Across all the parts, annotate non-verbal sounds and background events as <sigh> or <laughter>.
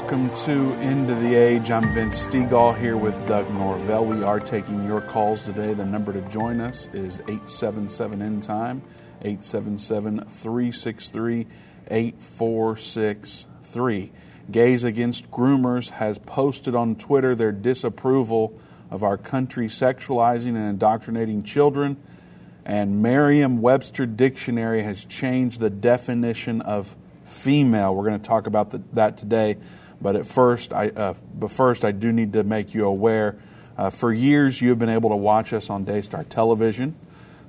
Welcome to End of the Age. I'm Vince Stegall here with Doug Norvell. We are taking your calls today. The number to join us is 877 End Time, 877 363 8463. Gays Against Groomers has posted on Twitter their disapproval of our country sexualizing and indoctrinating children. And Merriam Webster Dictionary has changed the definition of female. We're going to talk about the, that today. But at first, I, uh, but first, I do need to make you aware. Uh, for years, you have been able to watch us on Daystar Television.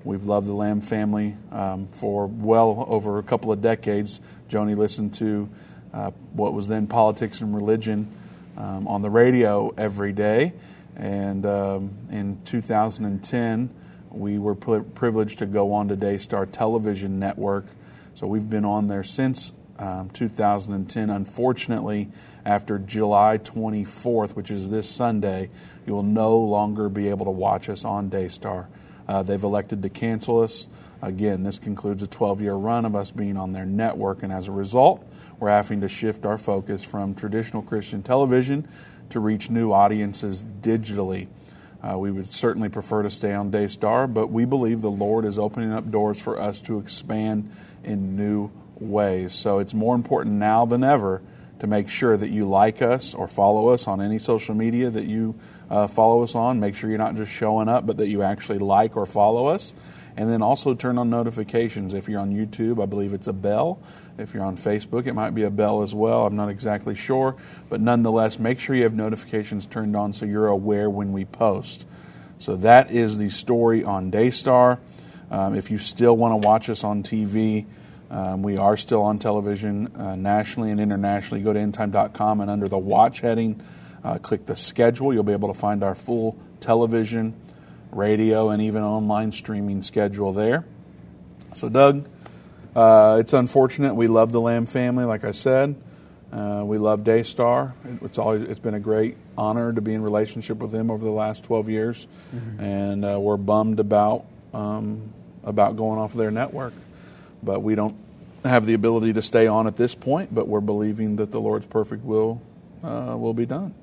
We've loved the Lamb family um, for well over a couple of decades. Joni listened to uh, what was then politics and religion um, on the radio every day. And um, in 2010, we were privileged to go on to Daystar Television Network. So we've been on there since um, 2010. Unfortunately, after July 24th, which is this Sunday, you will no longer be able to watch us on Daystar. Uh, they've elected to cancel us. Again, this concludes a 12 year run of us being on their network, and as a result, we're having to shift our focus from traditional Christian television to reach new audiences digitally. Uh, we would certainly prefer to stay on Daystar, but we believe the Lord is opening up doors for us to expand in new ways. So it's more important now than ever to make sure that you like us or follow us on any social media that you uh, follow us on. Make sure you're not just showing up, but that you actually like or follow us. And then also turn on notifications. If you're on YouTube, I believe it's a bell. If you're on Facebook, it might be a bell as well. I'm not exactly sure. But nonetheless, make sure you have notifications turned on so you're aware when we post. So that is the story on Daystar. Um, if you still want to watch us on TV, um, we are still on television uh, nationally and internationally. Go to endtime.com and under the watch heading, uh, click the schedule. You'll be able to find our full television, radio, and even online streaming schedule there. So, Doug, uh, it's unfortunate. We love the Lamb family, like I said. Uh, we love Daystar. It's always it's been a great honor to be in relationship with them over the last 12 years, mm-hmm. and uh, we're bummed about um, about going off of their network but we don't have the ability to stay on at this point. But we're believing that the Lord's perfect will uh, will be done.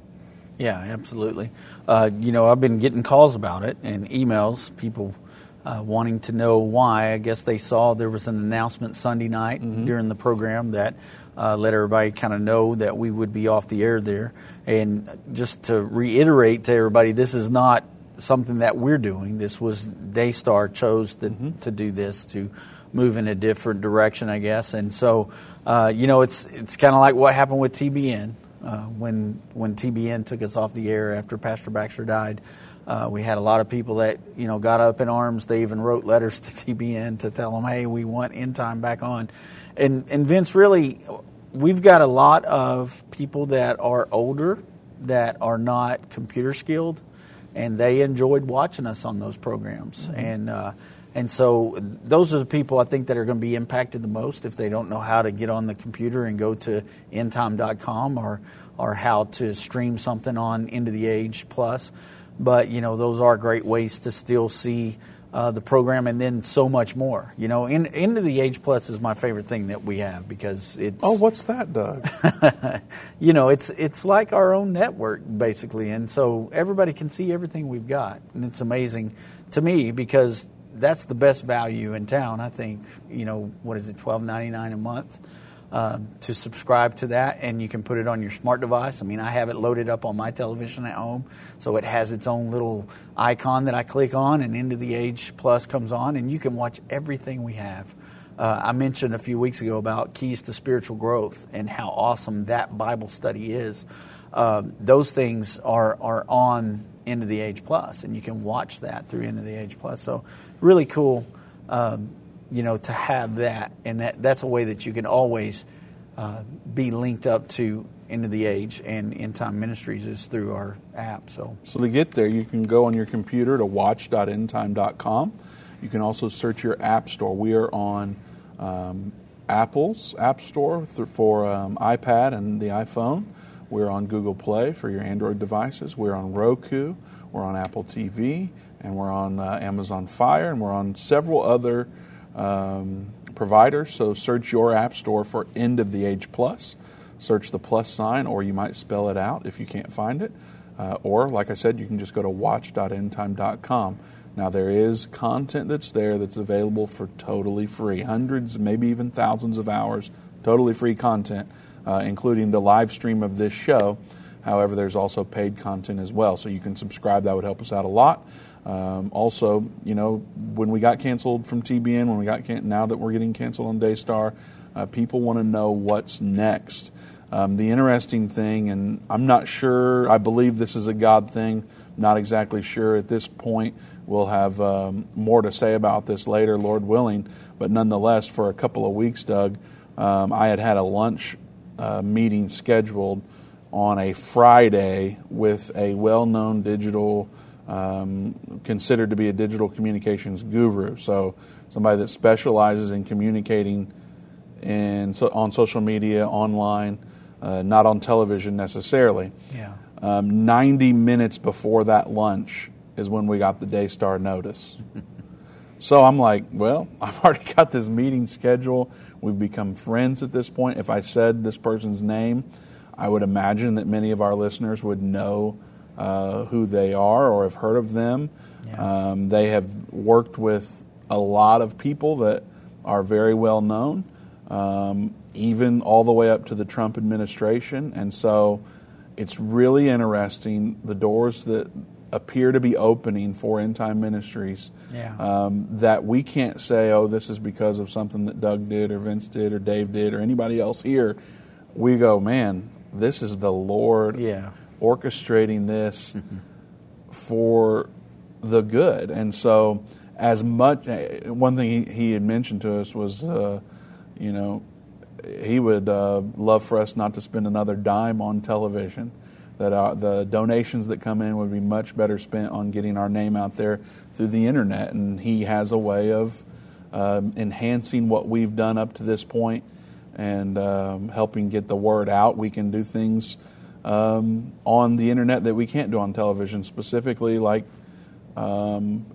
Yeah, absolutely. Uh, you know, I've been getting calls about it and emails, people uh, wanting to know why. I guess they saw there was an announcement Sunday night mm-hmm. during the program that uh, let everybody kind of know that we would be off the air there. And just to reiterate to everybody, this is not something that we're doing. This was Daystar chose to, mm-hmm. to do this to move in a different direction, I guess. And so, uh, you know, it's it's kind of like what happened with TBN uh, when when TBN took us off the air after Pastor Baxter died. Uh, we had a lot of people that you know got up in arms. They even wrote letters <laughs> to TBN to tell them, "Hey, we want End Time back on." And and Vince, really, we've got a lot of people that are older that are not computer skilled, and they enjoyed watching us on those programs. Mm-hmm. And uh, and so those are the people I think that are going to be impacted the most if they don't know how to get on the computer and go to endtime.com or or how to stream something on of the Age Plus. But you know those are great ways to still see uh, the program and then so much more. You know, in, of the Age Plus is my favorite thing that we have because it's. Oh, what's that, Doug? <laughs> you know, it's it's like our own network basically, and so everybody can see everything we've got, and it's amazing to me because that's the best value in town. I think you know what is it, twelve ninety nine a month um, to subscribe to that, and you can put it on your smart device. I mean, I have it loaded up on my television at home, so it has its own little icon that I click on, and of the Age Plus comes on, and you can watch everything we have. Uh, I mentioned a few weeks ago about keys to spiritual growth and how awesome that Bible study is. Um, those things are are on End of the Age Plus, and you can watch that through End of the Age Plus. So really cool, um, you know, to have that, and that that's a way that you can always uh, be linked up to of the Age and End Time Ministries is through our app. So, so to get there, you can go on your computer to watch.endtime.com. You can also search your app store. We are on um, Apple's App Store for um, iPad and the iPhone. We're on Google Play for your Android devices. We're on Roku. We're on Apple TV. And we're on uh, Amazon Fire. And we're on several other um, providers. So search your App Store for End of the Age Plus. search the plus sign, or you might spell it out if you can't find it. Uh, or, like I said, you can just go to watch.endtime.com. Now, there is content that's there that's available for totally free hundreds, maybe even thousands of hours, totally free content, uh, including the live stream of this show. However, there's also paid content as well. So you can subscribe, that would help us out a lot. Um, also, you know, when we got canceled from TBN, when we got can- now that we're getting canceled on Daystar, uh, people want to know what's next. Um, the interesting thing, and I'm not sure, I believe this is a God thing, not exactly sure at this point. We'll have um, more to say about this later, Lord willing. But nonetheless, for a couple of weeks, Doug, um, I had had a lunch uh, meeting scheduled on a Friday with a well known digital, um, considered to be a digital communications guru. So, somebody that specializes in communicating in, so, on social media, online, uh, not on television necessarily. Yeah. Um, 90 minutes before that lunch is when we got the Daystar notice. <laughs> so I'm like, well, <laughs> I've already got this meeting schedule. We've become friends at this point. If I said this person's name, I would imagine that many of our listeners would know uh, who they are or have heard of them. Yeah. Um, they have worked with a lot of people that are very well known, um, even all the way up to the Trump administration. And so it's really interesting the doors that appear to be opening for End Time Ministries Yeah. um, that we can't say, oh, this is because of something that Doug did or Vince did or Dave did or anybody else here. We go, man, this is the Lord Yeah. Orchestrating this <laughs> for the good. And so, as much, eh, one thing he, he had mentioned to us was, uh, you know, he would uh, love for us not to spend another dime on television. That our, the donations that come in would be much better spent on getting our name out there through the internet. And he has a way of um, enhancing what we've done up to this point and um, helping get the word out. We can do things um, on the internet that we can't do on television, specifically like um,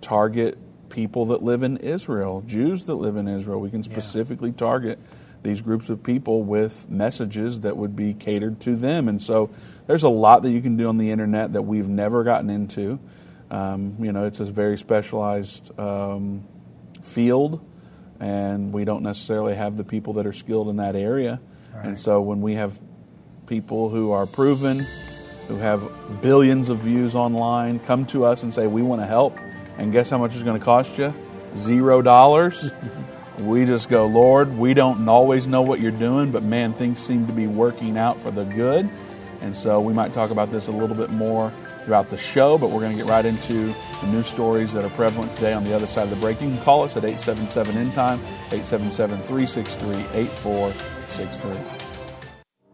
target people that live in Israel, Jews that live in Israel. We can specifically target these groups of people with messages that would be catered to them. And so there's a lot that you can do on the internet that we've never gotten into. Um, you know, it's a very specialized um, field, and we don't necessarily have the people that are skilled in that area. And so when we have people who are proven, who have billions of views online, come to us and say, We want to help. And guess how much it's going to cost you? Zero dollars. <laughs> we just go, Lord, we don't always know what you're doing, but man, things seem to be working out for the good. And so we might talk about this a little bit more throughout the show, but we're going to get right into the news stories that are prevalent today on the other side of the break. You can call us at 877 in time, 877 363 8463.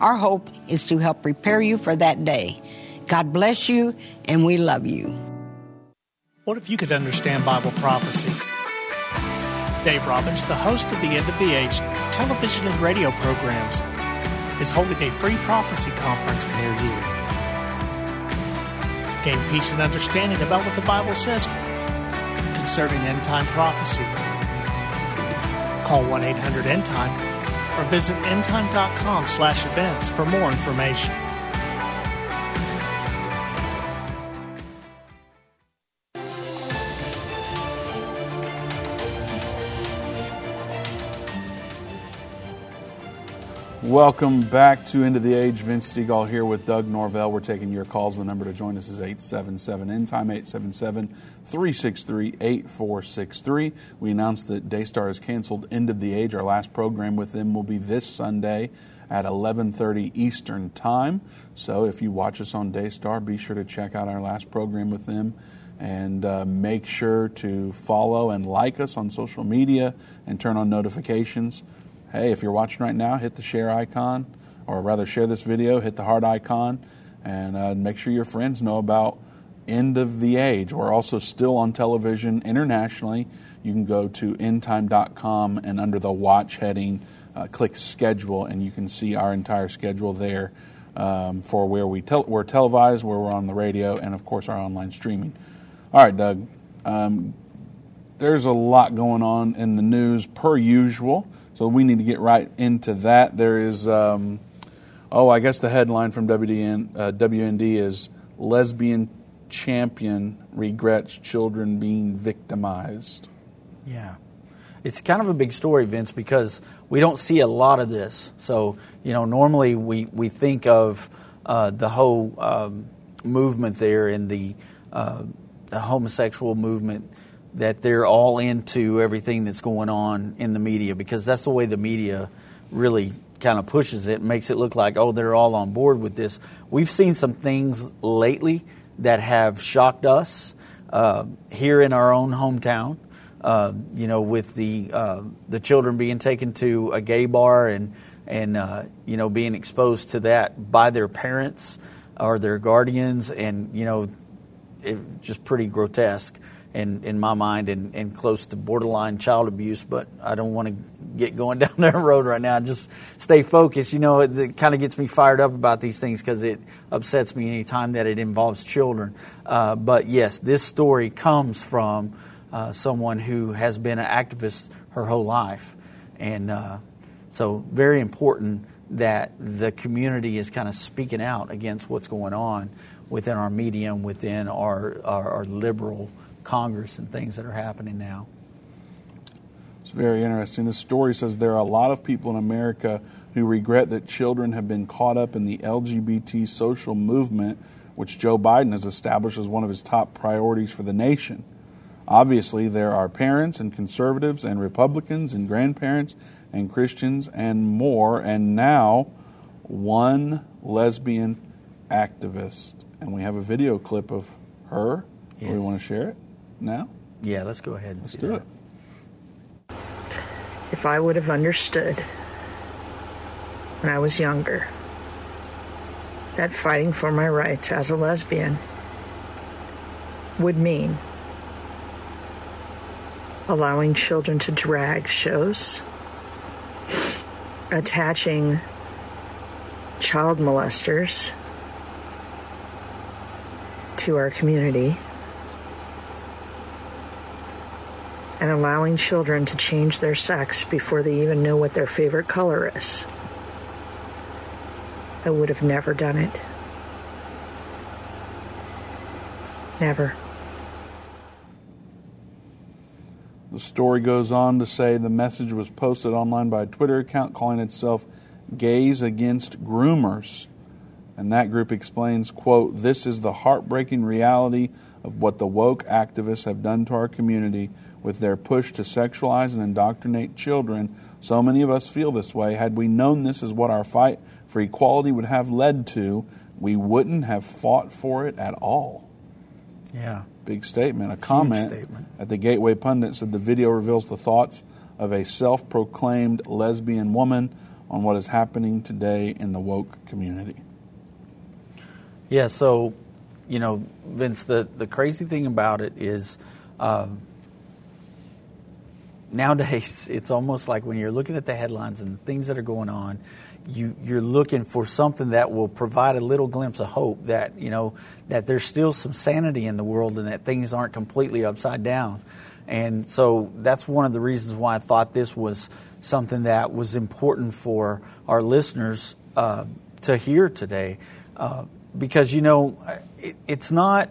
Our hope is to help prepare you for that day. God bless you, and we love you. What if you could understand Bible prophecy? Dave Robbins, the host of the End of the Age television and radio programs, is holding a free prophecy conference near you. Gain peace and understanding about what the Bible says concerning end time prophecy. Call 1 800 End Time or visit endtime.com slash events for more information. Welcome back to End of the Age. Vince Stegall here with Doug Norvell. We're taking your calls. The number to join us is 877 End Time, 877 363 8463. We announced that Daystar is canceled End of the Age. Our last program with them will be this Sunday at 11:30 Eastern Time. So if you watch us on Daystar, be sure to check out our last program with them and uh, make sure to follow and like us on social media and turn on notifications hey, if you're watching right now, hit the share icon, or rather, share this video, hit the heart icon, and uh, make sure your friends know about End of the Age. We're also still on television internationally. You can go to endtime.com and under the watch heading, uh, click schedule, and you can see our entire schedule there um, for where we tel- we're televised, where we're on the radio, and of course our online streaming. All right, Doug. Um, there's a lot going on in the news per usual. So we need to get right into that. There is, um, oh, I guess the headline from WDN, uh, WND is Lesbian Champion Regrets Children Being Victimized. Yeah. It's kind of a big story, Vince, because we don't see a lot of this. So, you know, normally we, we think of uh, the whole um, movement there in the, uh, the homosexual movement that they're all into everything that's going on in the media because that's the way the media really kind of pushes it, makes it look like, oh, they're all on board with this. We've seen some things lately that have shocked us uh, here in our own hometown. Uh, you know, with the uh, the children being taken to a gay bar and and uh, you know being exposed to that by their parents or their guardians, and you know, it, just pretty grotesque in, in my mind and, and close to borderline child abuse, but I don't want to get going <laughs> down that road right now. Just stay focused. You know, it, it kind of gets me fired up about these things because it upsets me anytime that it involves children. Uh, but yes, this story comes from uh, someone who has been an activist her whole life. And uh, so, very important that the community is kind of speaking out against what's going on within our medium, within our, our, our liberal Congress and things that are happening now. It's very interesting. The story says there are a lot of people in America who regret that children have been caught up in the LGBT social movement, which Joe Biden has established as one of his top priorities for the nation. Obviously, there are parents and conservatives and Republicans and grandparents and Christians and more, and now one lesbian activist. And we have a video clip of her. Yes. We want to share it now? Yeah, let's go ahead. Let's do, do it. If I would have understood when I was younger that fighting for my rights as a lesbian would mean allowing children to drag shows, attaching child molesters to our community and allowing children to change their sex before they even know what their favorite color is. I would have never done it. Never. The story goes on to say the message was posted online by a Twitter account calling itself Gays Against Groomers. And that group explains, quote, this is the heartbreaking reality of what the woke activists have done to our community with their push to sexualize and indoctrinate children. So many of us feel this way. Had we known this is what our fight for equality would have led to, we wouldn't have fought for it at all. Yeah. Big statement. A Huge comment statement. at the Gateway Pundit said the video reveals the thoughts of a self proclaimed lesbian woman on what is happening today in the woke community. Yeah, so, you know, Vince, the, the crazy thing about it is um, nowadays <laughs> it's almost like when you're looking at the headlines and the things that are going on, you you're looking for something that will provide a little glimpse of hope that you know that there's still some sanity in the world and that things aren't completely upside down. And so that's one of the reasons why I thought this was something that was important for our listeners uh, to hear today. Uh, because, you know, it, it's not,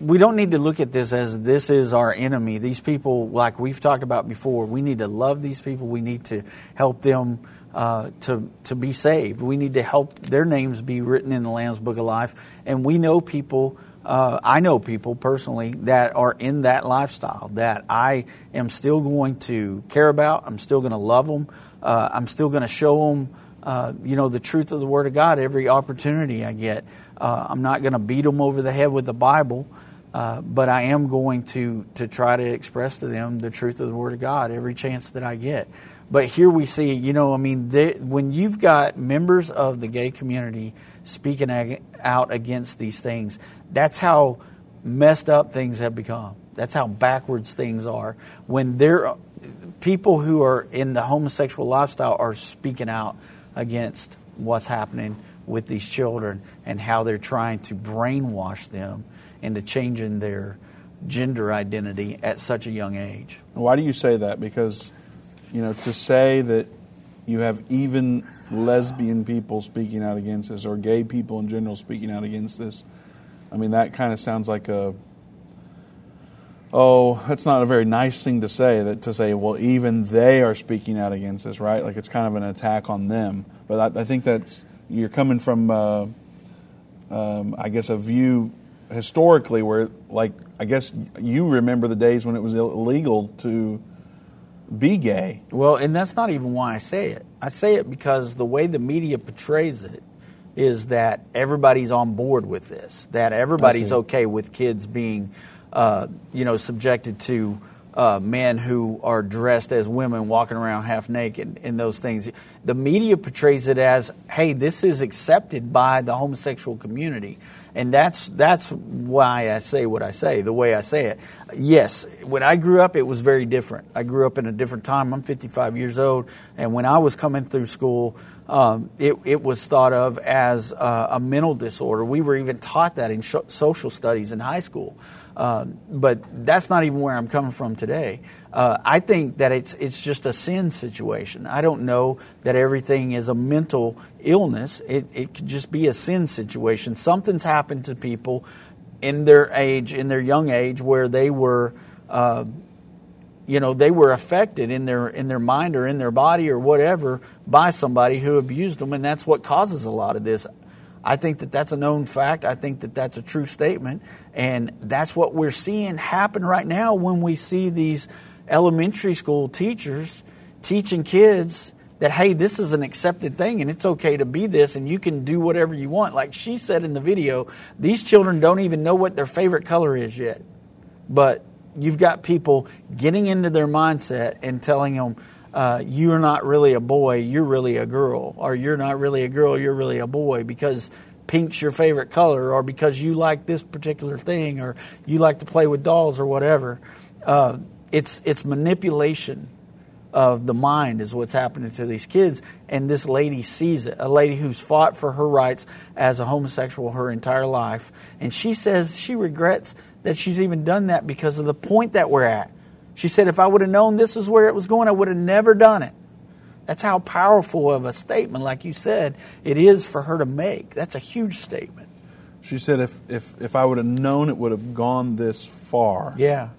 we don't need to look at this as this is our enemy. These people, like we've talked about before, we need to love these people. We need to help them uh, to to be saved. We need to help their names be written in the Lamb's Book of Life. And we know people. Uh, I know people personally that are in that lifestyle that I am still going to care about. I'm still going to love them. Uh, I'm still going to show them, uh, you know, the truth of the Word of God every opportunity I get. Uh, I'm not going to beat them over the head with the Bible. Uh, but I am going to to try to express to them the truth of the Word of God every chance that I get. But here we see, you know, I mean, they, when you've got members of the gay community speaking ag- out against these things, that's how messed up things have become. That's how backwards things are. When there, people who are in the homosexual lifestyle are speaking out against what's happening with these children and how they're trying to brainwash them into changing their gender identity at such a young age. Why do you say that? Because you know, to say that you have even lesbian people speaking out against this or gay people in general speaking out against this, I mean, that kind of sounds like a, oh, that's not a very nice thing to say, that to say, well, even they are speaking out against this, right? Like it's kind of an attack on them. But I, I think that's, you're coming from, uh, um, I guess, a view historically where, like, I guess you remember the days when it was illegal to be gay. Well, and that's not even why I say it. I say it because the way the media portrays it is that everybody's on board with this, that everybody's okay with kids being, uh, you know, subjected to uh, men who are dressed as women walking around half naked and those things. The media portrays it as, hey, this is accepted by the homosexual community. And that's that's why I say what I say, the way I say it. Yes, when I grew up, it was very different. I grew up in a different time. I'm 55 years old, and when I was coming through school, um, it, it was thought of as uh, a mental disorder. We were even taught that in sh- social studies in high school. Um, but that's not even where I'm coming from today. Uh, I think that it's it's just a sin situation. I don't know that everything is a mental illness. It it could just be a sin situation. Something's happened to people in their age, in their young age, where they were. Uh, you know they were affected in their in their mind or in their body or whatever by somebody who abused them and that's what causes a lot of this I think that that's a known fact. I think that that's a true statement. And that's what we're seeing happen right now when we see these elementary school teachers teaching kids that, hey, this is an accepted thing and it's okay to be this and you can do whatever you want. Like she said in the video, these children don't even know what their favorite color is yet. But you've got people getting into their mindset and telling them, uh, you're not really a boy, you're really a girl, or you're not really a girl, you're really a boy because pink's your favorite color, or because you like this particular thing, or you like to play with dolls, or whatever. Uh, it's it's manipulation of the mind is what's happening to these kids, and this lady sees it. A lady who's fought for her rights as a homosexual her entire life, and she says she regrets that she's even done that because of the point that we're at she said, if I would have known this was where it was going, I would have never done it. That's how powerful of a statement, like you said, it is for her to make. That's a huge statement. She said, if, if, if I would have known it would have gone this far. Yeah.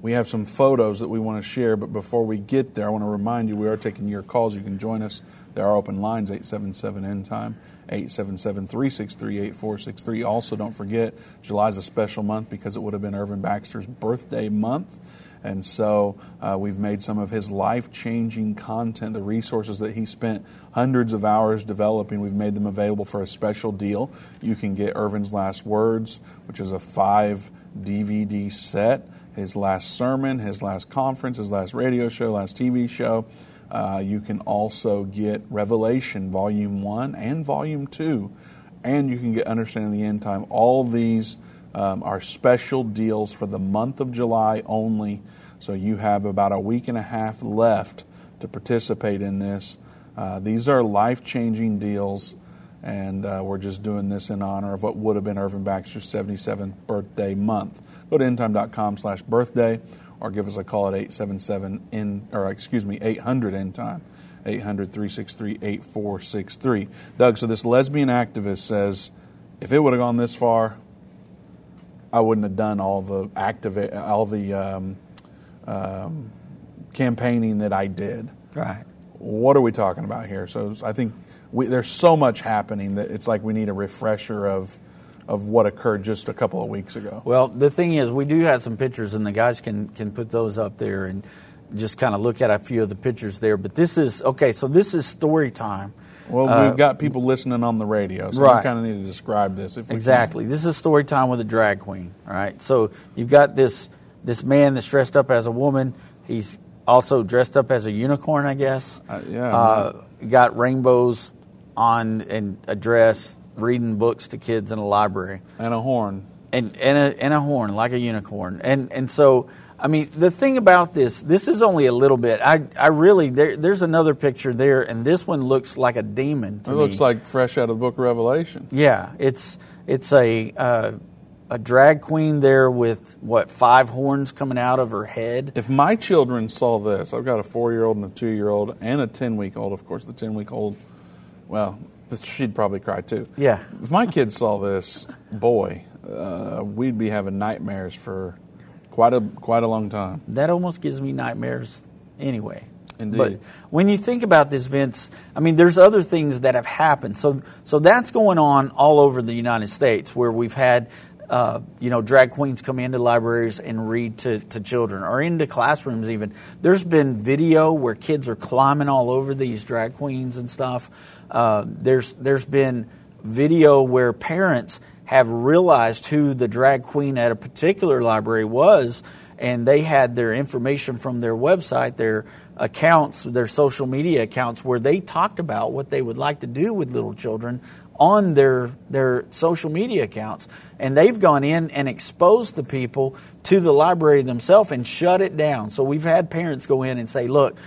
We have some photos that we want to share, but before we get there, I want to remind you we are taking your calls. You can join us. There are open lines 877 End Time, 877 363 8463. Also, don't forget, July is a special month because it would have been Irvin Baxter's birthday month. And so uh, we've made some of his life changing content, the resources that he spent hundreds of hours developing, we've made them available for a special deal. You can get Irvin's Last Words, which is a five DVD set, his last sermon, his last conference, his last radio show, last TV show. Uh, you can also get Revelation Volume 1 and Volume 2. And you can get Understanding the End Time. All these um, are special deals for the month of July only. So you have about a week and a half left to participate in this. Uh, these are life changing deals, and uh, we're just doing this in honor of what would have been Irvin Baxter's 77th birthday month. Go to endtime.com slash birthday or give us a call at 877 in or excuse me 800 end time 800 363 8463 doug so this lesbian activist says if it would have gone this far i wouldn't have done all the activa- all the um, um, campaigning that i did Right. what are we talking about here so i think we, there's so much happening that it's like we need a refresher of of what occurred just a couple of weeks ago Well, the thing is, we do have some pictures, and the guys can can put those up there and just kind of look at a few of the pictures there. But this is okay. So this is story time. Well, Uh, we've got people listening on the radio, so Right. we kind of need to describe this. If we can. Exactly. This is story time with a drag queen. All right. So you've got this this man that's dressed up as a woman. He's also dressed up as a unicorn, I guess. Uh, yeah. Uh, got rainbows on and a dress, reading books to kids in a library. and a horn. and and a, and a horn like a unicorn. And and so I mean the thing about this, this is only a little bit. I I really there, there's another picture there, and this one looks like a demon to It me. looks like fresh out of the Book of Revelation. yeah, it's it's a uh, a drag queen there with what five horns coming out of her head. If my children saw this, I've got a four-year-old and a two-year-old and a ten-week-old. Of course, the ten-week-old, well, she'd probably cry too. Yeah. If my kids saw this, boy, uh, we'd be having nightmares for quite a quite a long time. That almost gives me nightmares anyway. Indeed. But when you think about this, Vince, I mean, there's other things that have happened. So, so that's going on all over the United States, where we've had, uh, you know, drag queens come into libraries and read to, to children, or into classrooms. Even there's been video where kids are climbing all over these drag queens and stuff. Uh, there's there's been video where parents have realized who the drag queen at a particular library was and they had their information from their website, their accounts, their social media accounts, where they talked about what they would like to do with little children on their their social media accounts. And they've gone in and exposed the people to the library themselves and shut it down. So we've had parents go in and say, look,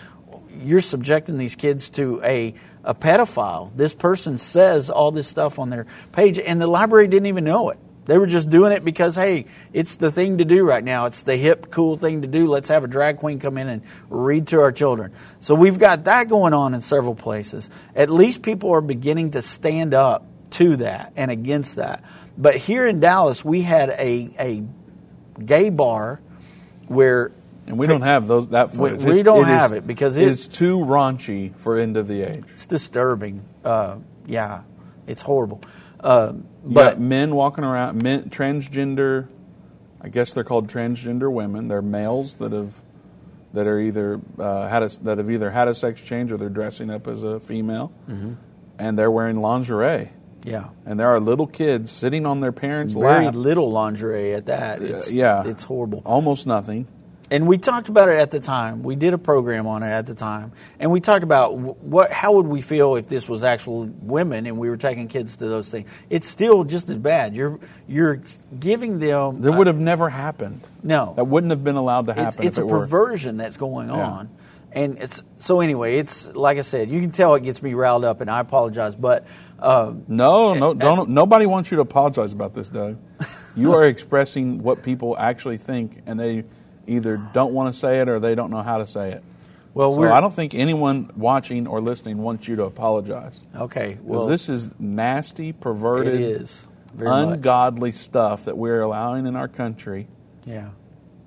you're subjecting these kids to a a pedophile. This person says all this stuff on their page, and the library didn't even know it. They were just doing it because, hey, it's the thing to do right now. It's the hip, cool thing to do. Let's have a drag queen come in and read to our children. So we've got that going on in several places. At least people are beginning to stand up to that and against that. But here in Dallas, we had a, a gay bar where And we don't have those that We- footage. we It's- don't it is- have it because it- it's too raunchy for end of the age. it's disturbing. Uh, yeah, it's horrible. Uh, but men walking around, men, transgender. I guess they're called transgender women. They're males that have that are either uh, had a, that have either had a sex change or they're dressing up as a female, Mm-hmm. and they're wearing lingerie. yeah, And there are little kids sitting on their parents' very lap. little lingerie at that. It's, yeah, it's horrible. Almost nothing. And we talked about it at the time. We did a program on it at the time, and we talked about what, how would we feel if this was actual women and we were taking kids to those things. It's still just as bad. You're you're giving them. That would have never happened. no. That wouldn't have been allowed to happen. it's if a it perversion that's going Yeah. on, and it's so anyway. It's like I said, you can tell it gets me riled up, and I apologize, but. Um, No, no, don't. Nobody wants you to apologize about this, Doug. You are <laughs> expressing what people actually think, and they either don't want to say it or they don't know how to say it. well, So I don't think anyone watching or listening wants you to apologize. Okay. Well, this is nasty, perverted, it is very much. ungodly stuff that we're allowing in our country, Yeah.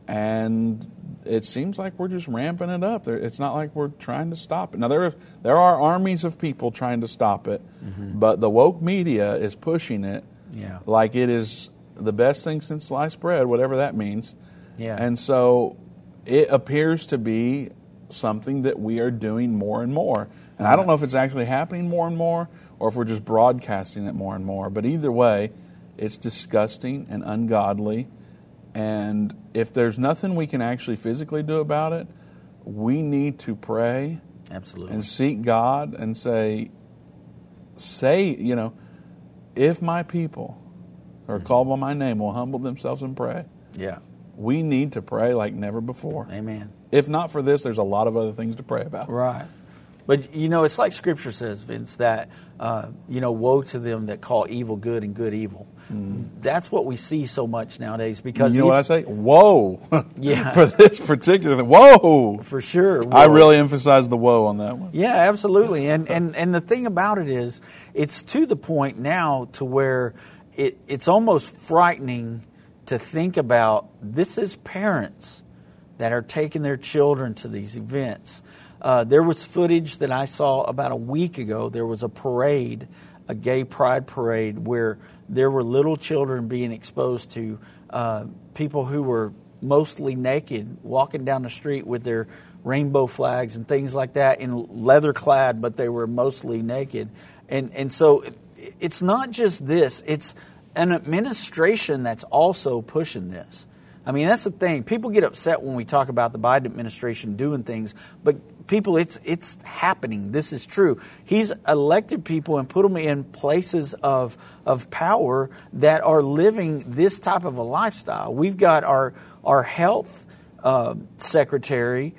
and it seems like we're just ramping it up. It's not like we're trying to stop it. Now there, there are armies of people trying to stop it, mm-hmm. but the woke media is pushing it Yeah. like it is the best thing since sliced bread, whatever that means. Yeah. And so it appears to be something that we are doing more and more. And I don't know if it's actually happening more and more or if we're just broadcasting it more and more. But either way, it's disgusting and ungodly. And if there's nothing we can actually physically do about it, we need to pray Absolutely. and seek God and say, say, you know, if my people who are mm-hmm. called by my name will humble themselves and pray, yeah. We need to pray like never before. Amen. If not for this, there's a lot of other things to pray about. Right. But you know, it's like Scripture says, Vince, that uh, you know, woe to them that call evil good and good evil. Mm. That's what we see so much nowadays. Because you know what I say? Whoa! <laughs> Yeah. For this particular thing, whoa! For sure. Whoa. I really emphasize the whoa on that one. Yeah, absolutely. And and and the thing about it is, it's to the point now to where it, it's almost frightening to think about. This is parents that are taking their children to these events. Uh, there was footage that I saw about a week ago. There was a parade, a gay pride parade, where there were little children being exposed to uh, people who were mostly naked walking down the street with their rainbow flags and things like that in leather clad, but they were mostly naked. And, and so it's not just this, it's an administration that's also pushing this. I mean, that's the thing. People get upset when we talk about the Biden administration doing things, but people, it's it's happening. This is true. He's elected people and put them in places of of power that are living this type of a lifestyle. We've got our our health uh, secretary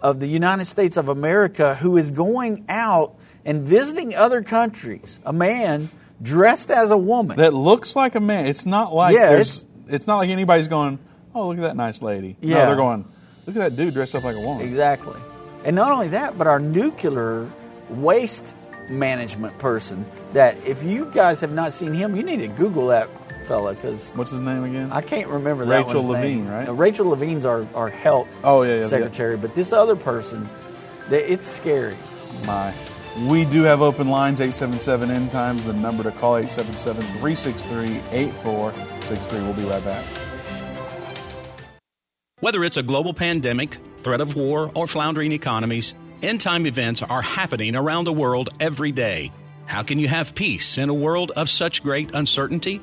of the United States of America who is going out and visiting other countries. A man dressed as a woman that looks like a man. It's not like yeah, it's, it's not like anybody's going oh, look at that nice lady. Yeah. No, they're going, look at that dude dressed up like a woman. Exactly. And not only that, but our nuclear waste management person that if you guys have not seen him, you need to Google that fella because what's his name again? I can't remember that Rachel Levine, name. right? Now, Rachel Levine's our, our health oh, yeah, yeah secretary, yeah. but this other person, they, it's scary. My. We do have open lines, 877 end times, the number to call 877 363 8463. We'll be right back. Whether it's a global pandemic, threat of war, or floundering economies, end time events are happening around the world every day. How can you have peace in a world of such great uncertainty?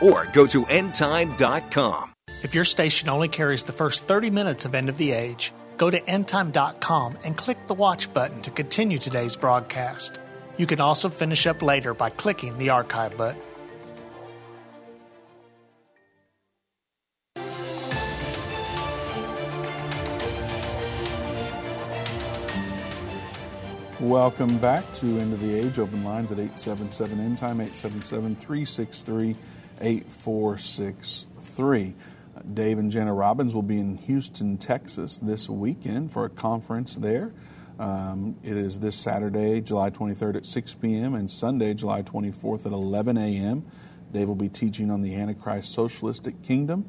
or go to endtime.com. If your station only carries the first 30 minutes of End of the Age, go to endtime.com and click the watch button to continue today's broadcast. You can also finish up later by clicking the archive button. Welcome back to End of the Age. Open lines at 877 End Time, 877 363 8463. Dave and Jenna Robbins will be in Houston, Texas this weekend for a conference there. Um, it is this Saturday, July 23rd at 6 p.m., and Sunday, July 24th at 11 a.m. Dave will be teaching on the Antichrist Socialistic Kingdom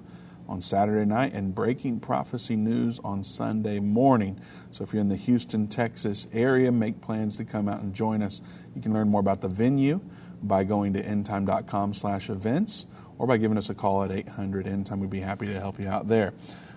on Saturday night and breaking prophecy news on Sunday morning. So if you're in the Houston, Texas area, make plans to come out and join us. You can learn more about the venue by going to endtime.com slash events or by giving us a call at 800 endtime. We'd be happy to help you out there.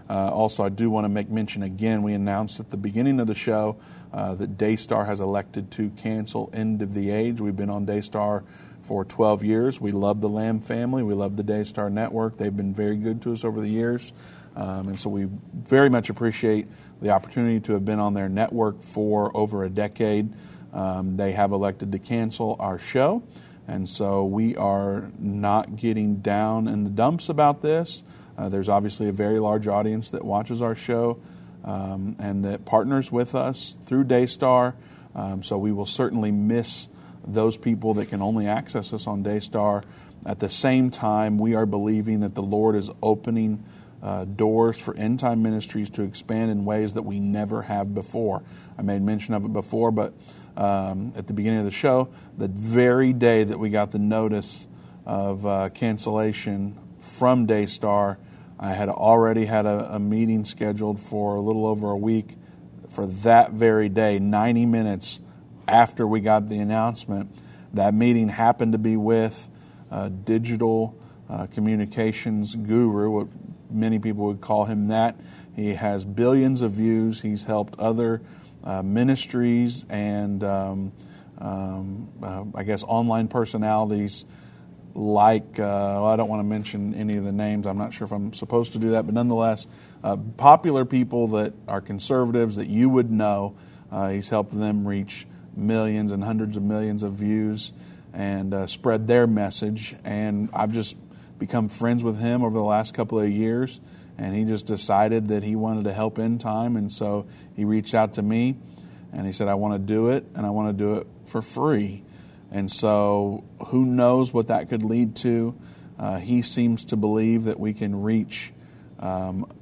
Uh, also, I do want to make mention again, we announced at the beginning of the show uh, that Daystar has elected to cancel End of the Age. We've been on Daystar for 12 years. We love the Lamb family. We love the Daystar Network. They've been very good to us over the years. Um, and so we very much appreciate the opportunity to have been on their network for over a decade. Um, they have elected to cancel our show. And so we are not getting down in the dumps about this. Uh, there's obviously a very large audience that watches our show um, and that partners with us through Daystar. Um, so we will certainly miss those people that can only access us on Daystar. At the same time, we are believing that the Lord is opening uh, doors for end time ministries to expand in ways that we never have before. I made mention of it before, but um, at the beginning of the show, the very day that we got the notice of uh, cancellation from Daystar, I had already had a, a meeting scheduled for a little over a week for that very day, 90 minutes after we got the announcement. That meeting happened to be with a digital uh, communications guru, what many people would call him that. He has billions of views. He's helped other uh, ministries and, um, um, uh, I guess, online personalities like, uh, well, I don't want to mention any of the names. I'm not sure if I'm supposed to do that, but nonetheless, uh, popular people that are conservatives that you would know. Uh, he's helped them reach millions and hundreds of millions of views and spread their message. And I've just become friends with him over the last couple of years. And he just decided that he wanted to help end time. And so he reached out to me and he said, I want to do it and I want to do it for free. And so who knows what that could lead to? Uh, he seems to believe that we can reach um,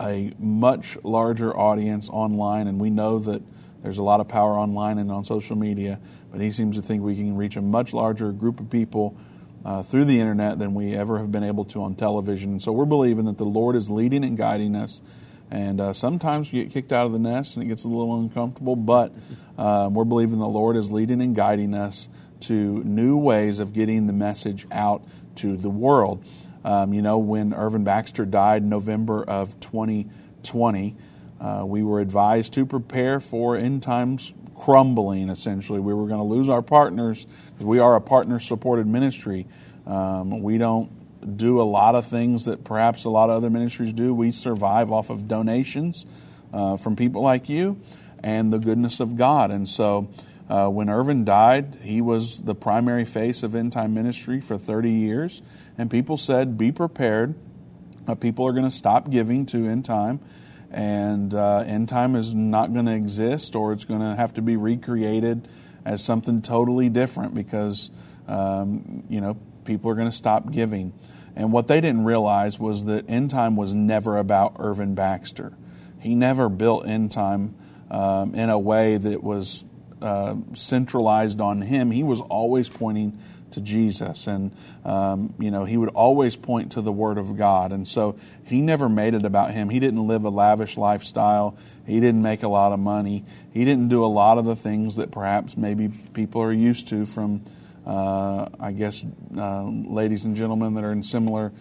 a much larger audience online, and we know that there's a lot of power online and on social media, but he seems to think we can reach a much larger group of people uh, through the internet than we ever have been able to on television. So we're believing that the Lord is leading and guiding us. And uh, sometimes you get kicked out of the nest and it gets a little uncomfortable, but uh, we're believing the Lord is leading and guiding us to new ways of getting the message out to the world. Um, you know, when Irvin Baxter died in November of 2020, uh, we were advised to prepare for end times crumbling, essentially. We were going to lose our partners because we are a partner supported ministry. Um, we don't do a lot of things that perhaps a lot of other ministries do. We survive off of donations uh, from people like you and the goodness of God. And so uh, when Irvin died, he was the primary face of end time ministry for 30 years. And people said, be prepared. Uh, people are going to stop giving to end time and uh, end time is not going to exist or it's going to have to be recreated as something totally different because um, you know people are going to stop giving. And what they didn't realize was that end time was never about irvin baxter. He never built end time um, in a way that was uh, centralized on him. He was always pointing to Jesus. And, um, you know, he would always point to the Word of God. And so he never made it about him. He didn't live a lavish lifestyle. He didn't make a lot of money. He didn't do a lot of the things that perhaps maybe people are used to from, uh, I guess, uh, ladies and gentlemen that are in similar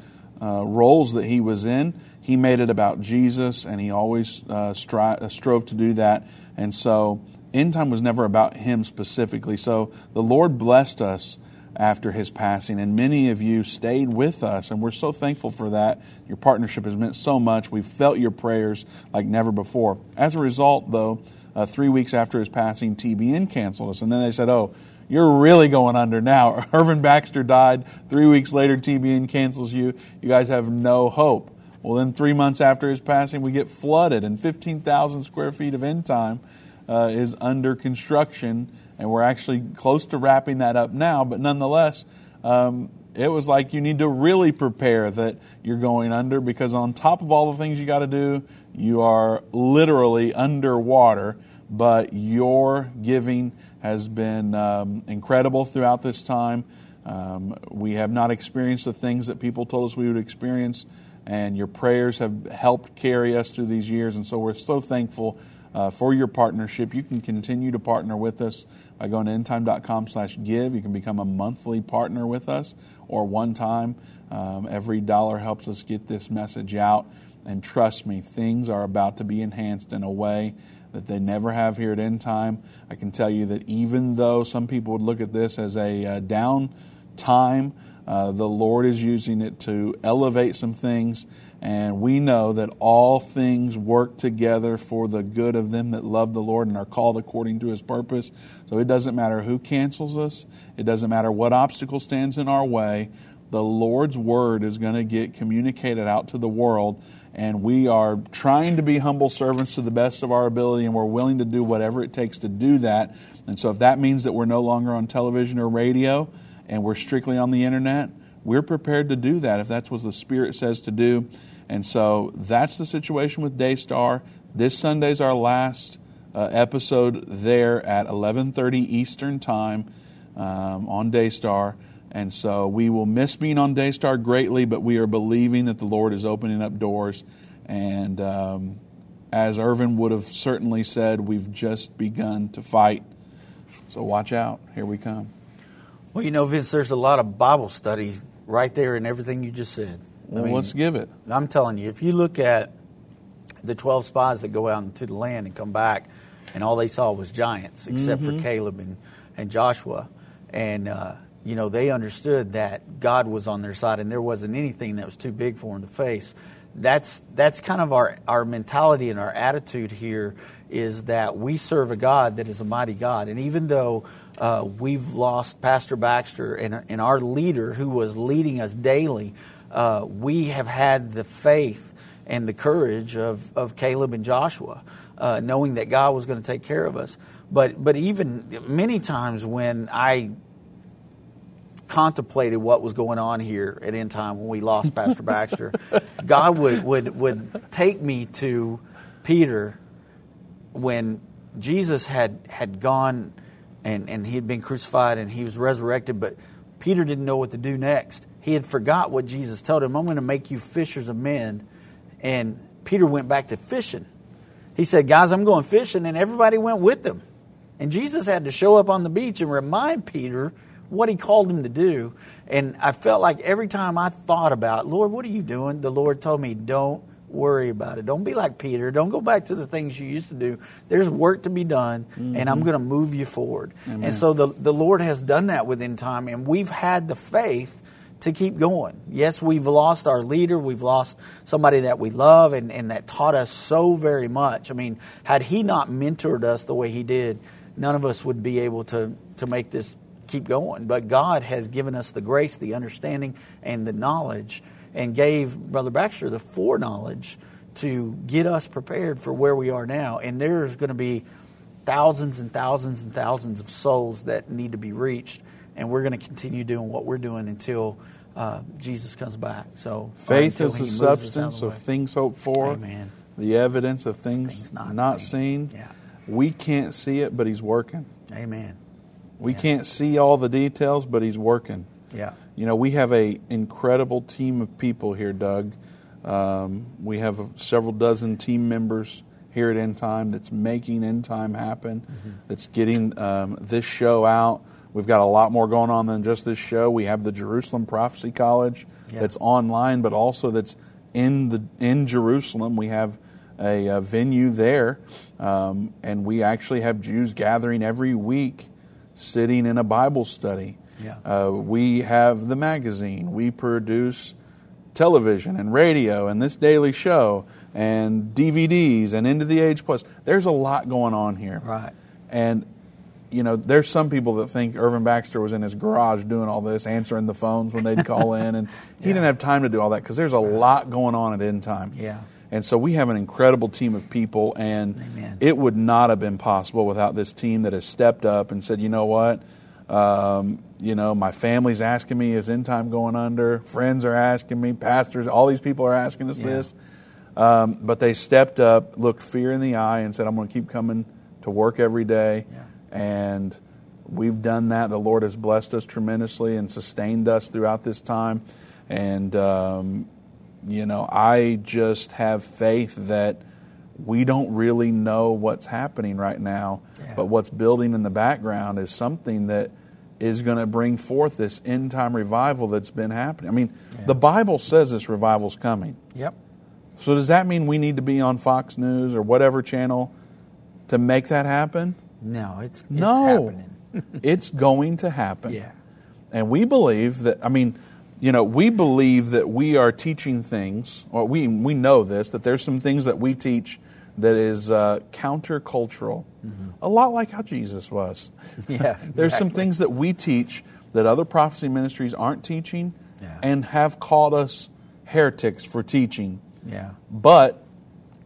uh, roles that he was in. He made it about Jesus, and he always uh, stri- uh, strove to do that. And so, end time was never about him specifically. So, the Lord blessed us after his passing. And many of you stayed with us, and we're so thankful for that. Your partnership has meant so much. We've felt your prayers like never before. As a result, though, uh, three weeks after his passing, TBN canceled us. And then they said, oh, you're really going under now. <laughs> Irvin Baxter died. Three weeks later, TBN cancels you. You guys have no hope. Well, then three months after his passing, we get flooded, and 15,000 square feet of end time uh, is under construction and we're actually close to wrapping that up now. But nonetheless, um, it was like you need to really prepare that you're going under because on top of all the things you got to do, you are literally underwater. But your giving has been um, incredible throughout this time. Um, we have not experienced the things that people told us we would experience, and your prayers have helped carry us through these years. And so we're so thankful uh, for your partnership. You can continue to partner with us by going to endtime.com slash give. You can become a monthly partner with us or one time. Um, every dollar helps us get this message out. And trust me, things are about to be enhanced in a way that they never have here at End Time. I can tell you that even though some people would look at this as a uh, down time, uh, the Lord is using it to elevate some things and we know that all things work together for the good of them that love the Lord and are called according to his purpose. So it doesn't matter who cancels us, it doesn't matter what obstacle stands in our way. The Lord's word is going to get communicated out to the world, and we are trying to be humble servants to the best of our ability, and we're willing to do whatever it takes to do that. And so, if that means that we're no longer on television or radio and we're strictly on the internet, we're prepared to do that if that's what the Spirit says to do. And so, that's the situation with Daystar. This Sunday's our last uh, episode there at 11:30 Eastern Time um, on Daystar. And so we will miss being on Daystar greatly, but we are believing that the Lord is opening up doors. And um, as Irvin would have certainly said, we've just begun to fight. So watch out. Here we come. Well, you know, Vince, there's a lot of Bible study right there in everything you just said. Well, I mean, let's give it. I'm telling you, if you look at the 12 spies that go out into the land and come back, and all they saw was giants, except mm-hmm. for Caleb and, and Joshua. And, uh, you know, they understood that God was on their side and there wasn't anything that was too big for them to face. That's, that's kind of our, our mentality and our attitude here is that we serve a God that is a mighty God. And even though uh, we've lost Pastor Baxter and, and our leader who was leading us daily, uh, we have had the faith and the courage of, of Caleb and Joshua, uh, knowing that God was going to take care of us. But, but even many times when I contemplated what was going on here at end time when we lost <laughs> Pastor Baxter, God would, would, would take me to Peter when Jesus had, had gone and, and he had been crucified and he was resurrected, but Peter didn't know what to do next. He had forgot what Jesus told him, I'm going to make you fishers of men. And Peter went back to fishing. He said, Guys, I'm going fishing, and everybody went with him. And Jesus had to show up on the beach and remind Peter what he called him to do. And I felt like every time I thought about, Lord, what are you doing? The Lord told me, don't worry about it. Don't be like Peter. Don't go back to the things you used to do. There's work to be done, mm-hmm. and I'm mm-hmm. going to move you forward. Amen. And so the, the Lord has done that within time, and we've had the faith to keep going. Yes, we've lost our leader, we've lost somebody that we love and, and that taught us so very much. I mean, had he not mentored us the way he did, none of us would be able to, to make this keep going. But God has given us the grace, the understanding, and the knowledge, and gave Brother Baxter the foreknowledge to get us prepared for where we are now. And there's going to be thousands and thousands and thousands of souls that need to be reached. And we're going to continue doing what we're doing until uh, Jesus comes back. So faith is the substance of, things hoped for, Amen. the evidence of things, things not, not, seen. seen. Yeah. We can't see it, but He's working. Amen. We yeah. can't see all the details, but he's working. Yeah. You know, we have a incredible team of people here, Doug. Um, we have several dozen team members here at End Time that's making End Time happen, mm-hmm. that's getting um, this show out. We've got a lot more going on than just this show. We have the Jerusalem Prophecy College yeah. that's online, but also that's in the in Jerusalem. We have a, a venue there, um, and we actually have Jews gathering every week sitting in a Bible study. Yeah. Uh, we have the magazine. We produce television and radio and this daily show and DVDs and End of the Age Plus. There's a lot going on here. Right. And, you know, there's some people that think Irvin Baxter was in his garage doing all this, answering the phones when they'd call in. And he <laughs> yeah. didn't have time to do all that because there's a right. lot going on at End Time. Yeah. And so we have an incredible team of people, and Amen. it would not have been possible without this team that has stepped up and said, you know what? Um, you know, my family's asking me, is end time going under? Friends are asking me, pastors, all these people are asking us yeah. this. Um, but they stepped up, looked fear in the eye, and said, I'm going to keep coming to work every day. Yeah. And we've done that. The Lord has blessed us tremendously and sustained us throughout this time. And, um, you know, I just have faith that we don't really know what's happening right now, yeah. but what's building in the background is something that is going to bring forth this end time revival that's been happening. I mean, yeah. the Bible says this revival's coming. Yep. So does that mean we need to be on Fox News or whatever channel to make that happen? No, it's, it's no, happening. <laughs> it's going to happen. Yeah. And we believe that I mean you know, we believe that we are teaching things, or we, we know this, that there's some things that we teach that is uh, countercultural, mm-hmm. a lot like how Jesus was. <laughs> Yeah, exactly. <laughs> there's some things that we teach that other prophecy ministries aren't teaching yeah. and have called us heretics for teaching. Yeah. But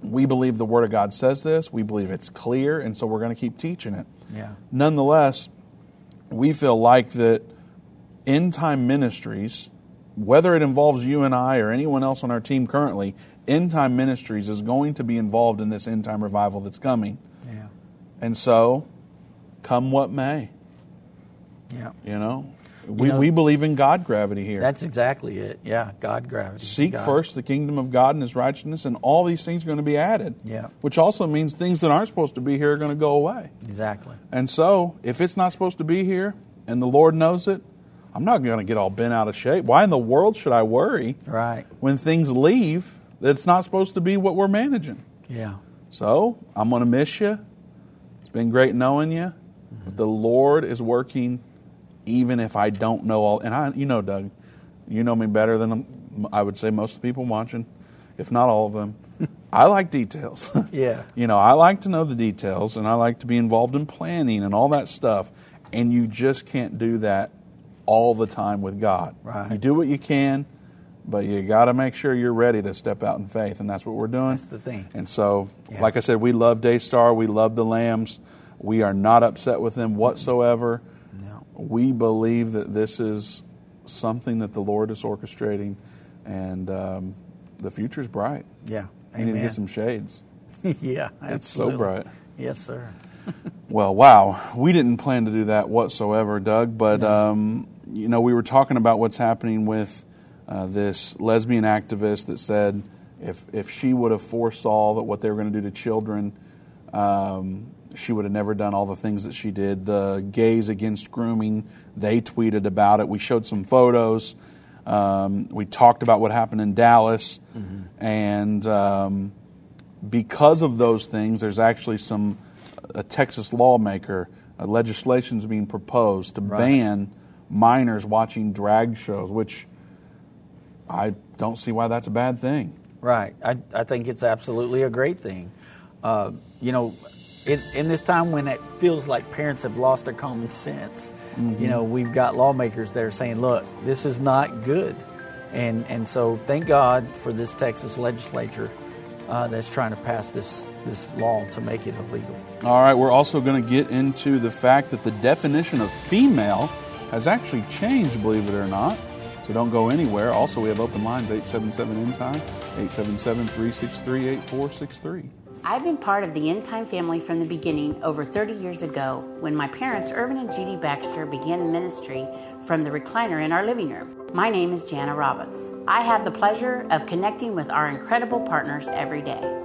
we believe the Word of God says this. We believe it's clear, and so we're going to keep teaching it. Yeah. Nonetheless, we feel like that end time ministries, whether it involves you and I or anyone else on our team currently, end time ministries is going to be involved in this end time revival that's coming. Yeah. And so, come what may, Yeah. you know, we, know- we believe in God gravity here. That's exactly it. Yeah. God gravity. Seek God. first the kingdom of God and his righteousness, and all these things are going to be added. Yeah. Which also means things that aren't supposed to be here are going to go away. Exactly. And so, if it's not supposed to be here and the Lord knows it, I'm not going to get all bent out of shape. Why in the world should I worry Right. when things leave that's not supposed to be what we're managing? Yeah. So, I'm going to miss you. It's been great knowing you. But the Lord is working even if I don't know all. And I, you know, Doug, you know me better than um, I would say most of the people watching, if not all of them. <laughs> I like details. <laughs> Yeah. You know, I like to know the details and I like to be involved in planning and all that stuff. And you just can't do that all the time with God. Right. You do what you can, but you got to make sure you're ready to step out in faith. And that's what we're doing. That's the thing. And so, Yeah. like I said, we love Daystar. We love the Lambs. We are not upset with them whatsoever. No. We believe that this is something that the Lord is orchestrating, and um, the future's bright. Yeah. We need to get some shades. <laughs> yeah. It's so bright. Yes, sir. <laughs> Well, wow. We didn't plan to do that whatsoever, Doug, but, um, you know, we were talking about what's happening with uh, this lesbian activist that said if, if she would have foresaw that what they were going to do to children, um, she would have never done all the things that she did. The gays against grooming, they tweeted about it. We showed some photos. Um, we talked about what happened in Dallas. And um, because of those things, there's actually some a Texas lawmaker uh, legislation is being proposed to ban minors watching drag shows, which I don't see why that's a bad thing. Right. I, I think it's absolutely a great thing. Uh, you know, in, in this time when it feels like parents have lost their common sense, you know, we've got lawmakers that are saying, look, this is not good. And, and so thank God for this Texas legislature uh, that's trying to pass this, this law to make it illegal. All right, we're also going to get into the fact that the definition of female has actually changed, believe it or not. So don't go anywhere. Also, we have open lines 877 End Time, 877 363 8463. I've been part of the End Time family from the beginning over 30 years ago when my parents, Irvin and Judy Baxter, began ministry from the recliner in our living room. My name is Jana Robbins. I have the pleasure of connecting with our incredible partners every day.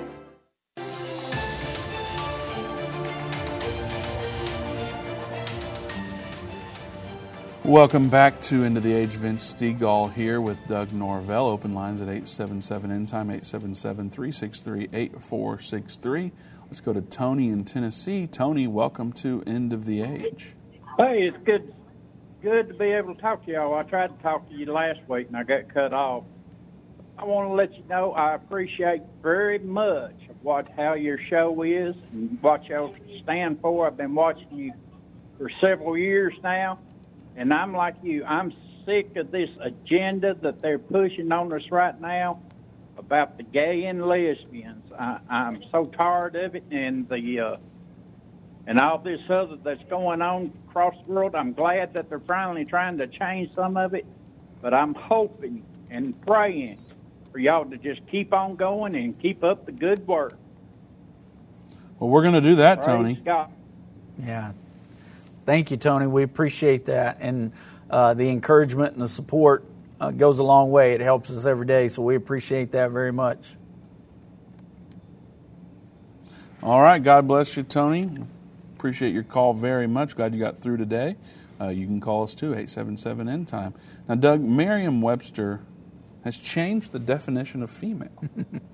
Welcome back to End of the Age. Vince Stegall here with Doug Norvell. Open lines at 877 End Time, 877 363 8463. Let's go to Tony in Tennessee. Tony, welcome to End of the Age. Hey, it's good good to be able to talk to y'all. I tried to talk to you last week and I got cut off. I want to let you know I appreciate very much what how your show is and what y'all stand for. I've been watching you for several years now, and I'm like you. I'm sick of this agenda that they're pushing on us right now about the gay and lesbians. I, I'm so tired of it, and the uh, and all this other that's going on across the world. I'm glad that they're finally trying to change some of it, but I'm hoping and praying for y'all to just keep on going and keep up the good work. Well, we're going to do that, Praise Tony. God. Yeah. Thank you, Tony. We appreciate that. And uh, the encouragement and the support uh, goes a long way. It helps us every day, so we appreciate that very much. All right. God bless you, Tony. Appreciate your call very much. Glad you got through today. Uh, you can call us too, 877 End Time. Now, Doug, Merriam Webster has changed the definition of female. <laughs>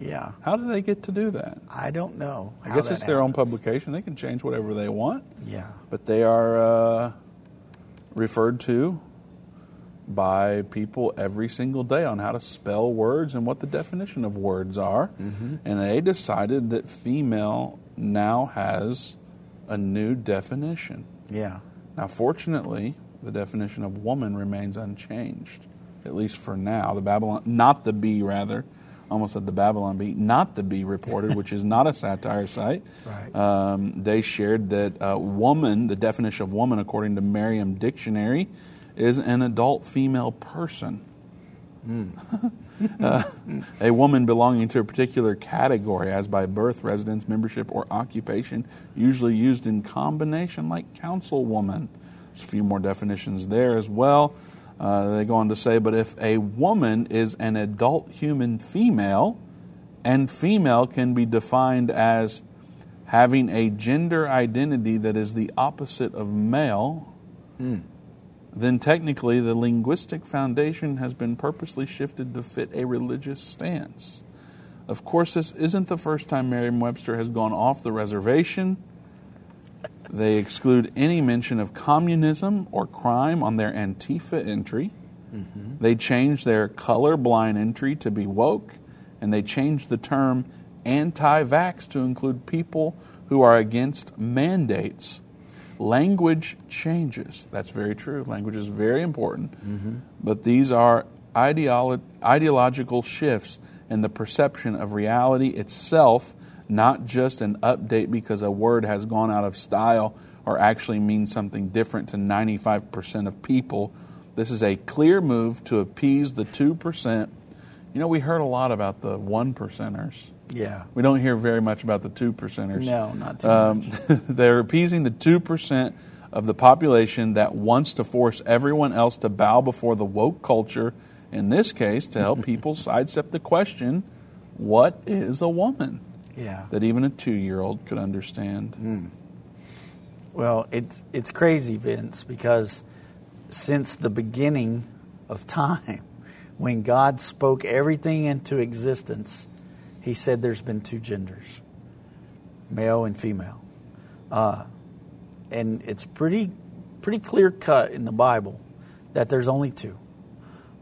Yeah. How do they get to do that? I don't know. I guess it's their own publication. They can change whatever they want. Yeah. But they are uh, referred to by people every single day on how to spell words and what the definition of words are. Mm-hmm. And they decided that female now has a new definition. Yeah. Now, fortunately, the definition of woman remains unchanged, at least for now. The Babylon, not the bee, rather, almost said the Babylon bee, not the bee reported, which is not a satire site. <laughs> Right. Um, they shared that uh, woman, the definition of woman, according to Merriam Dictionary, is an adult female person. <laughs> Uh, a woman belonging to a particular category, as by birth, residence, membership, or occupation, usually used in combination, like councilwoman. There's a few more definitions there as well. Uh, they go on to say, but if a woman is an adult human female, and female can be defined as having a gender identity that is the opposite of male, then technically the linguistic foundation has been purposely shifted to fit a religious stance. Of course, this isn't the first time Merriam Webster has gone off the reservation. They exclude any mention of communism or crime on their Antifa entry. Mm-hmm. They change their colorblind entry to be woke, and they change the term anti vax to include people who are against mandates. Language changes. That's very true. Language is very important. Mm-hmm. But these are ideolo- ideological shifts in the perception of reality itself, not just an update because a word has gone out of style or actually means something different to 95% of people. This is a clear move to appease the 2%. You know, we heard a lot about the 1 percenters. Yeah. We don't hear very much about the two percenters. No, not too Um, <laughs> they're appeasing the two percent of the population that wants to force everyone else to bow before the woke culture. In this case, to help <laughs> people sidestep the question, "What is a woman?" Yeah. That even a two-year-old could understand. Well, it's it's crazy, Vince, because since the beginning of time, <laughs> when God spoke everything into existence, He said there's been two genders, male and female, uh, and it's pretty pretty clear cut in the Bible that there's only two.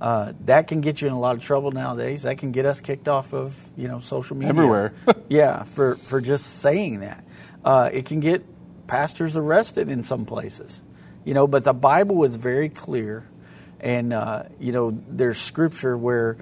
Uh, that can get you in a lot of trouble nowadays. That can get us kicked off of you know social media Everywhere. <laughs> yeah, for for just saying that. Uh, it can get pastors arrested in some places, you know. But the Bible is very clear, and uh, you know, there's scripture where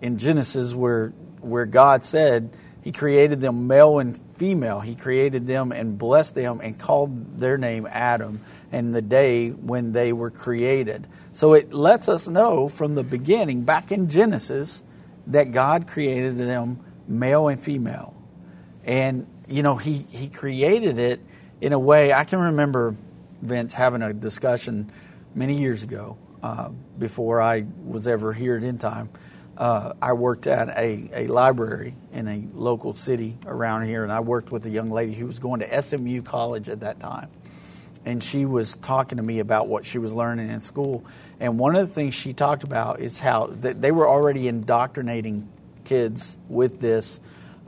in Genesis where where God said He created them male and female. He created them and blessed them and called their name Adam. And the day when they were created. So it lets us know from the beginning, back in Genesis, that God created them male and female. And, you know, he, he created it in a way. I can remember Vince having a discussion many years ago uh, before I was ever here at End Time. Uh, I worked at a, a library in a local city around here, and I worked with a young lady who was going to SMU college at that time. And she was talking to me about what she was learning in school. And one of the things she talked about is how they were already indoctrinating kids with this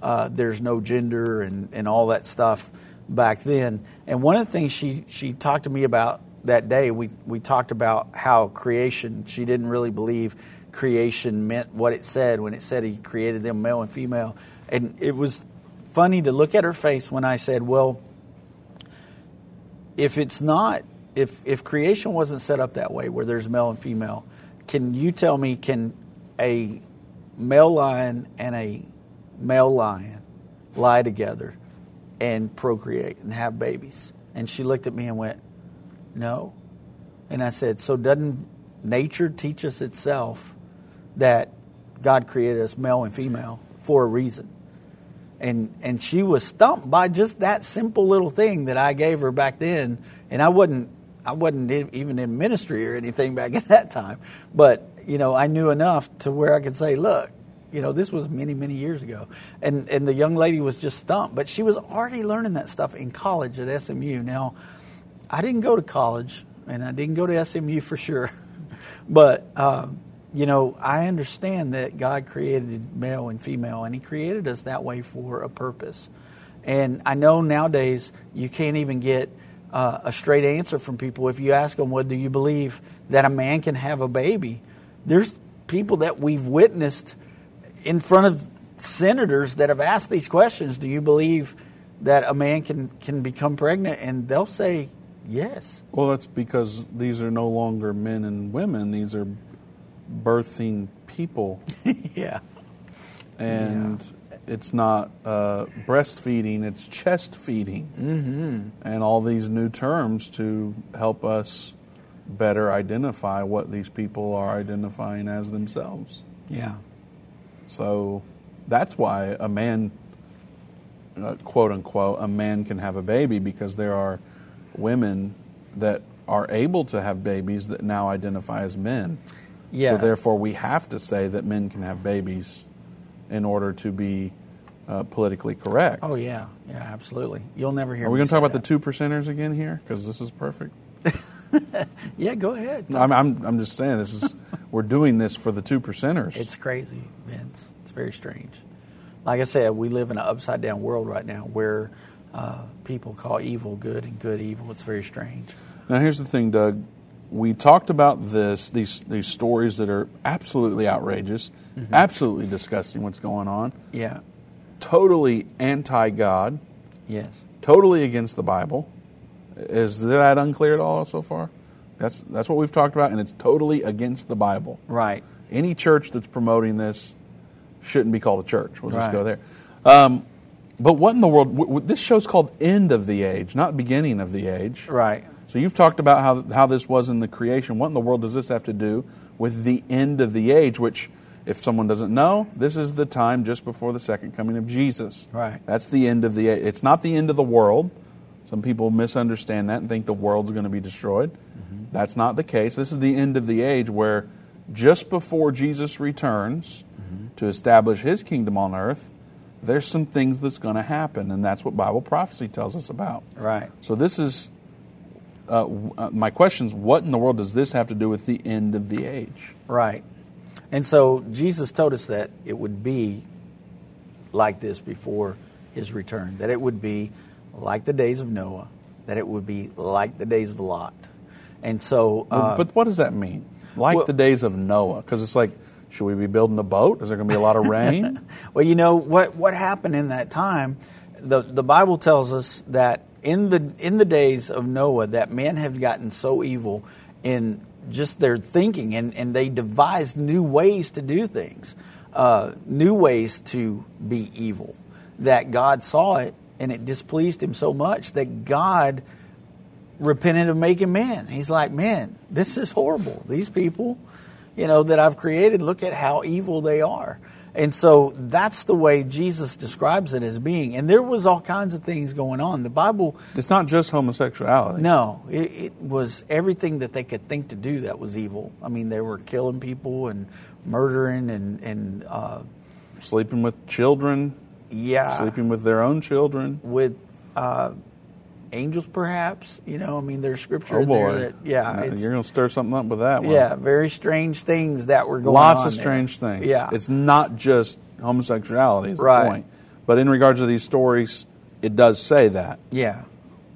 uh, there's no gender and, and all that stuff back then. And one of the things she, she talked to me about that day, we, we talked about how creation, she didn't really believe creation meant what it said when it said he created them male and female. And it was funny to look at her face when I said, Well, if it's not, if, if creation wasn't set up that way where there's male and female, can you tell me, can a male lion and a male lion lie together and procreate and have babies? And she looked at me and went, No. And I said, So doesn't nature teach us itself that God created us male and female for a reason? And and she was stumped by just that simple little thing that I gave her back then. And I wasn't I wasn't even in ministry or anything back <laughs> at that time. But, you know, I knew enough to where I could say, look, You know, this was many, many years ago. And, and the young lady was just stumped, but she was already learning that stuff in college at SMU. Now, I didn't go to college, and I didn't go to SMU for sure. <laughs> but, um, you know, I understand that God created male and female, and He created us that way for a purpose. And I know nowadays you can't even get uh, a straight answer from people if you ask them, "Well, do you believe that a man can have a baby?" There's people that we've witnessed in front of senators that have asked these questions. Do you believe that a man can can become pregnant? And they'll say yes. Well, that's because these are no longer men and women; these are birthing people. <laughs> yeah. And it's not uh, breastfeeding; it's chest feeding, mm-hmm. and all these new terms to help us better identify what these people are identifying as themselves. Yeah. So that's why a man, uh, quote unquote, a man can have a baby because there are women that are able to have babies that now identify as men. Yeah. So therefore, we have to say that men can have babies in order to be uh, politically correct. Oh yeah, yeah, absolutely. You'll never hear. Are we going to talk about the two percenters again here? Because this is perfect. <laughs> yeah, go ahead. I'm, I'm, I'm just saying this is <laughs> we're doing this for the two percenters. It's crazy, Vince. It's very strange. Like I said, we live in an upside down world right now where uh, people call evil good and good evil. It's very strange. Now, here's the thing, Doug. We talked about this these these stories that are absolutely outrageous, Mhm. absolutely disgusting. What's going on? Yeah. Totally anti God. Yes. Totally against the Bible. Is that unclear at all so far? That's that's what we've talked about, and it's totally against the Bible. Right. Any church that's promoting this shouldn't be called a church. We'll just Right. go there. Um, but what in the world? W- w- this show's called End of the Age, not Beginning of the Age. Right. So you've talked about how how this was in the creation. What in the world does this have to do with the end of the age? Which, if someone doesn't know, this is the time just before the second coming of Jesus. Right. That's the end of the age. It's not the end of the world. Some people misunderstand that and think the world's going to be destroyed. Mm-hmm. That's not the case. This is the end of the age where just before Jesus returns mm-hmm. to establish his kingdom on earth, there's some things that's going to happen, and that's what Bible prophecy tells us about. Right. So this is uh, uh, my question: is What in the world does this have to do with the end of the age? Right. And so Jesus told us that it would be like this before his return, that it would be like the days of Noah, that it would be like the days of Lot. And so. Uh, but what does that mean? Like well- the days of Noah? Because it's like, should we be building a boat? Is there going to be a lot of <laughs> rain? well, you know what what happened in that time. The the Bible tells us that in the in the days of Noah, that men have gotten so evil in just their thinking, and and they devised new ways to do things, uh, new ways to be evil. That God saw it, and it displeased Him so much that God repented of making man. He's like, man, this is horrible. These people, you know, that I've created, look at how evil they are. And so that's the way Jesus describes it as being. And there was all kinds of things going on. The Bible. It's not just homosexuality. No, it, it was everything that they could think to do that was evil. I mean, they were killing people and murdering and and uh, Sleeping with children. Yeah. Sleeping with their own children. with uh, angels, perhaps. You know, I mean, there's scripture Oh in there boy! that yeah, you're going to stir something up with that one. Yeah, very strange things that were going on. Lots on. of there. strange things. Yeah. It's not just homosexuality, is Right. the point. But in regards to these stories, it does say that. Yeah.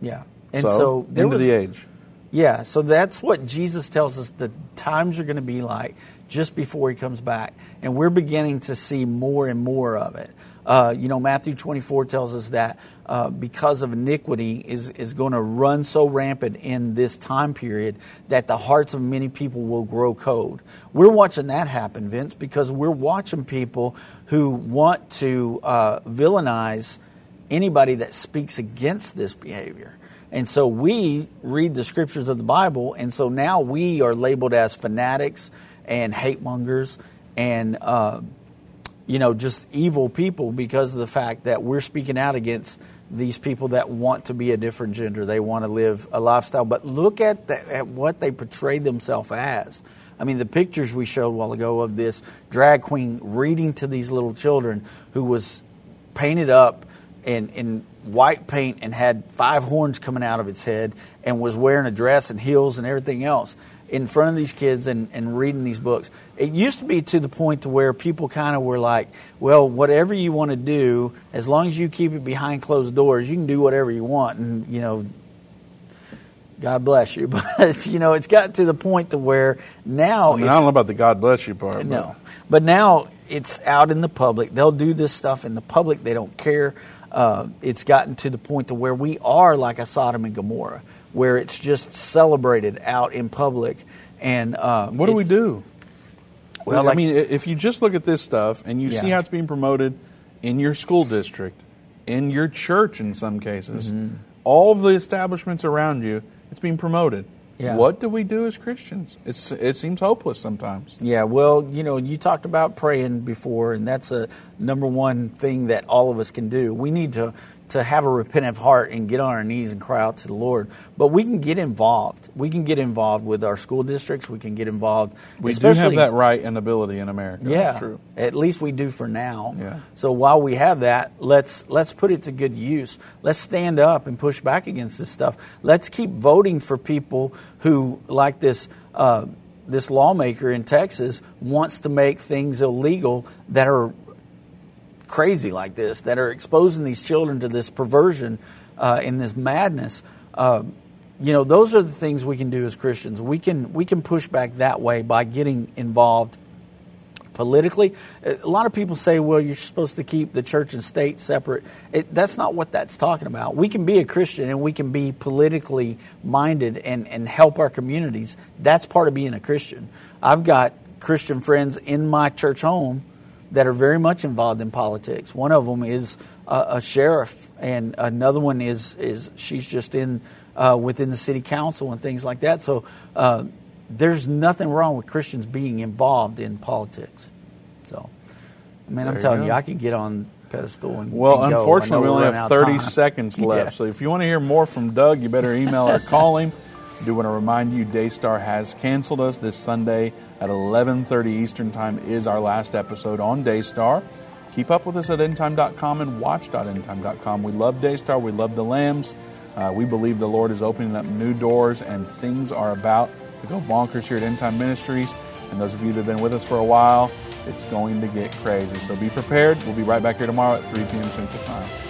Yeah. And So, so, there end of was, the age. Yeah, so that's what Jesus tells us the times are going to be like just before he comes back. And we're beginning to see more and more of it. Uh, you know, Matthew 24 tells us that uh, because of iniquity is, is going to run so rampant in this time period that the hearts of many people will grow cold. We're watching that happen, Vince, because we're watching people who want to uh, villainize anybody that speaks against this behavior. And so we read the scriptures of the Bible, and so now we are labeled as fanatics and hate mongers and, uh, you know, just evil people because of the fact that we're speaking out against these people that want to be a different gender. They want to live a lifestyle. But look at, the, at what they portray themselves as. I mean, the pictures we showed a while ago of this drag queen reading to these little children who was painted up in, in white paint and had five horns coming out of its head and was wearing a dress and heels and everything else in front of these kids and, and reading these books. It used to be to the point to where people kind of were like, well, whatever you want to do, as long as you keep it behind closed doors, you can do whatever you want. And, you know, God bless you. <laughs> But, you know, it's got to the point to where now I, mean, I don't know about the God bless you part. No. But now it's out in the public. They'll do this stuff in the public. They don't care. Uh, it's gotten to the point to where we are like a Sodom and Gomorrah, where it's just celebrated out in public. And uh, what do we do? Well, I mean, if you just look at this stuff and you see how it's being promoted in your school district, in your church, in some cases, Mm-hmm. all of the establishments around you, it's being promoted. Yeah. What do we do as Christians? It's it seems hopeless sometimes. Yeah, well, you know, you talked about praying before, and that's a number one thing that all of us can do. We need to to have a repentant heart and get on our knees and cry out to the Lord. But we can get involved. We can get involved with our school districts. We can get involved. We do have that right and ability in America. Yeah, at least we do for now. Yeah. So while we have that, let's let's put it to good use. Let's stand up and push back against this stuff. Let's keep voting for people who, like this uh, this lawmaker in Texas, wants to make things illegal that are crazy like this, that are exposing these children to this perversion uh, and this madness. Um, you know, those are the things we can do as Christians. We can we can push back that way by getting involved politically. A lot of people say, well, you're supposed to keep the church and state separate. It, that's not what that's talking about. We can be a Christian and we can be politically minded and, and help our communities. That's part of being a Christian. I've got Christian friends in my church home that are very much involved in politics. One of them is a, a sheriff, and another one is is she's just in uh, within the city council and things like that. So uh, there's nothing wrong with Christians being involved in politics. So, I mean, There I'm telling go. you, I could get on pedestal and Well, and. Unfortunately, we only have 30 seconds left. Yeah. So if you want to hear more from Doug, you better email or call him. <laughs> I do want to remind you, Daystar has canceled us this Sunday at 11:30 Eastern Time is our last episode on Daystar. Keep up with us at endtime.com and watch.endtime.com. We love Daystar. We love the Lambs. Uh, we believe the Lord is opening up new doors and things are about to go bonkers here at End Time Ministries. And those of you that have been with us for a while, it's going to get crazy. So be prepared. We'll be right back here tomorrow at 3 p.m. Central Time.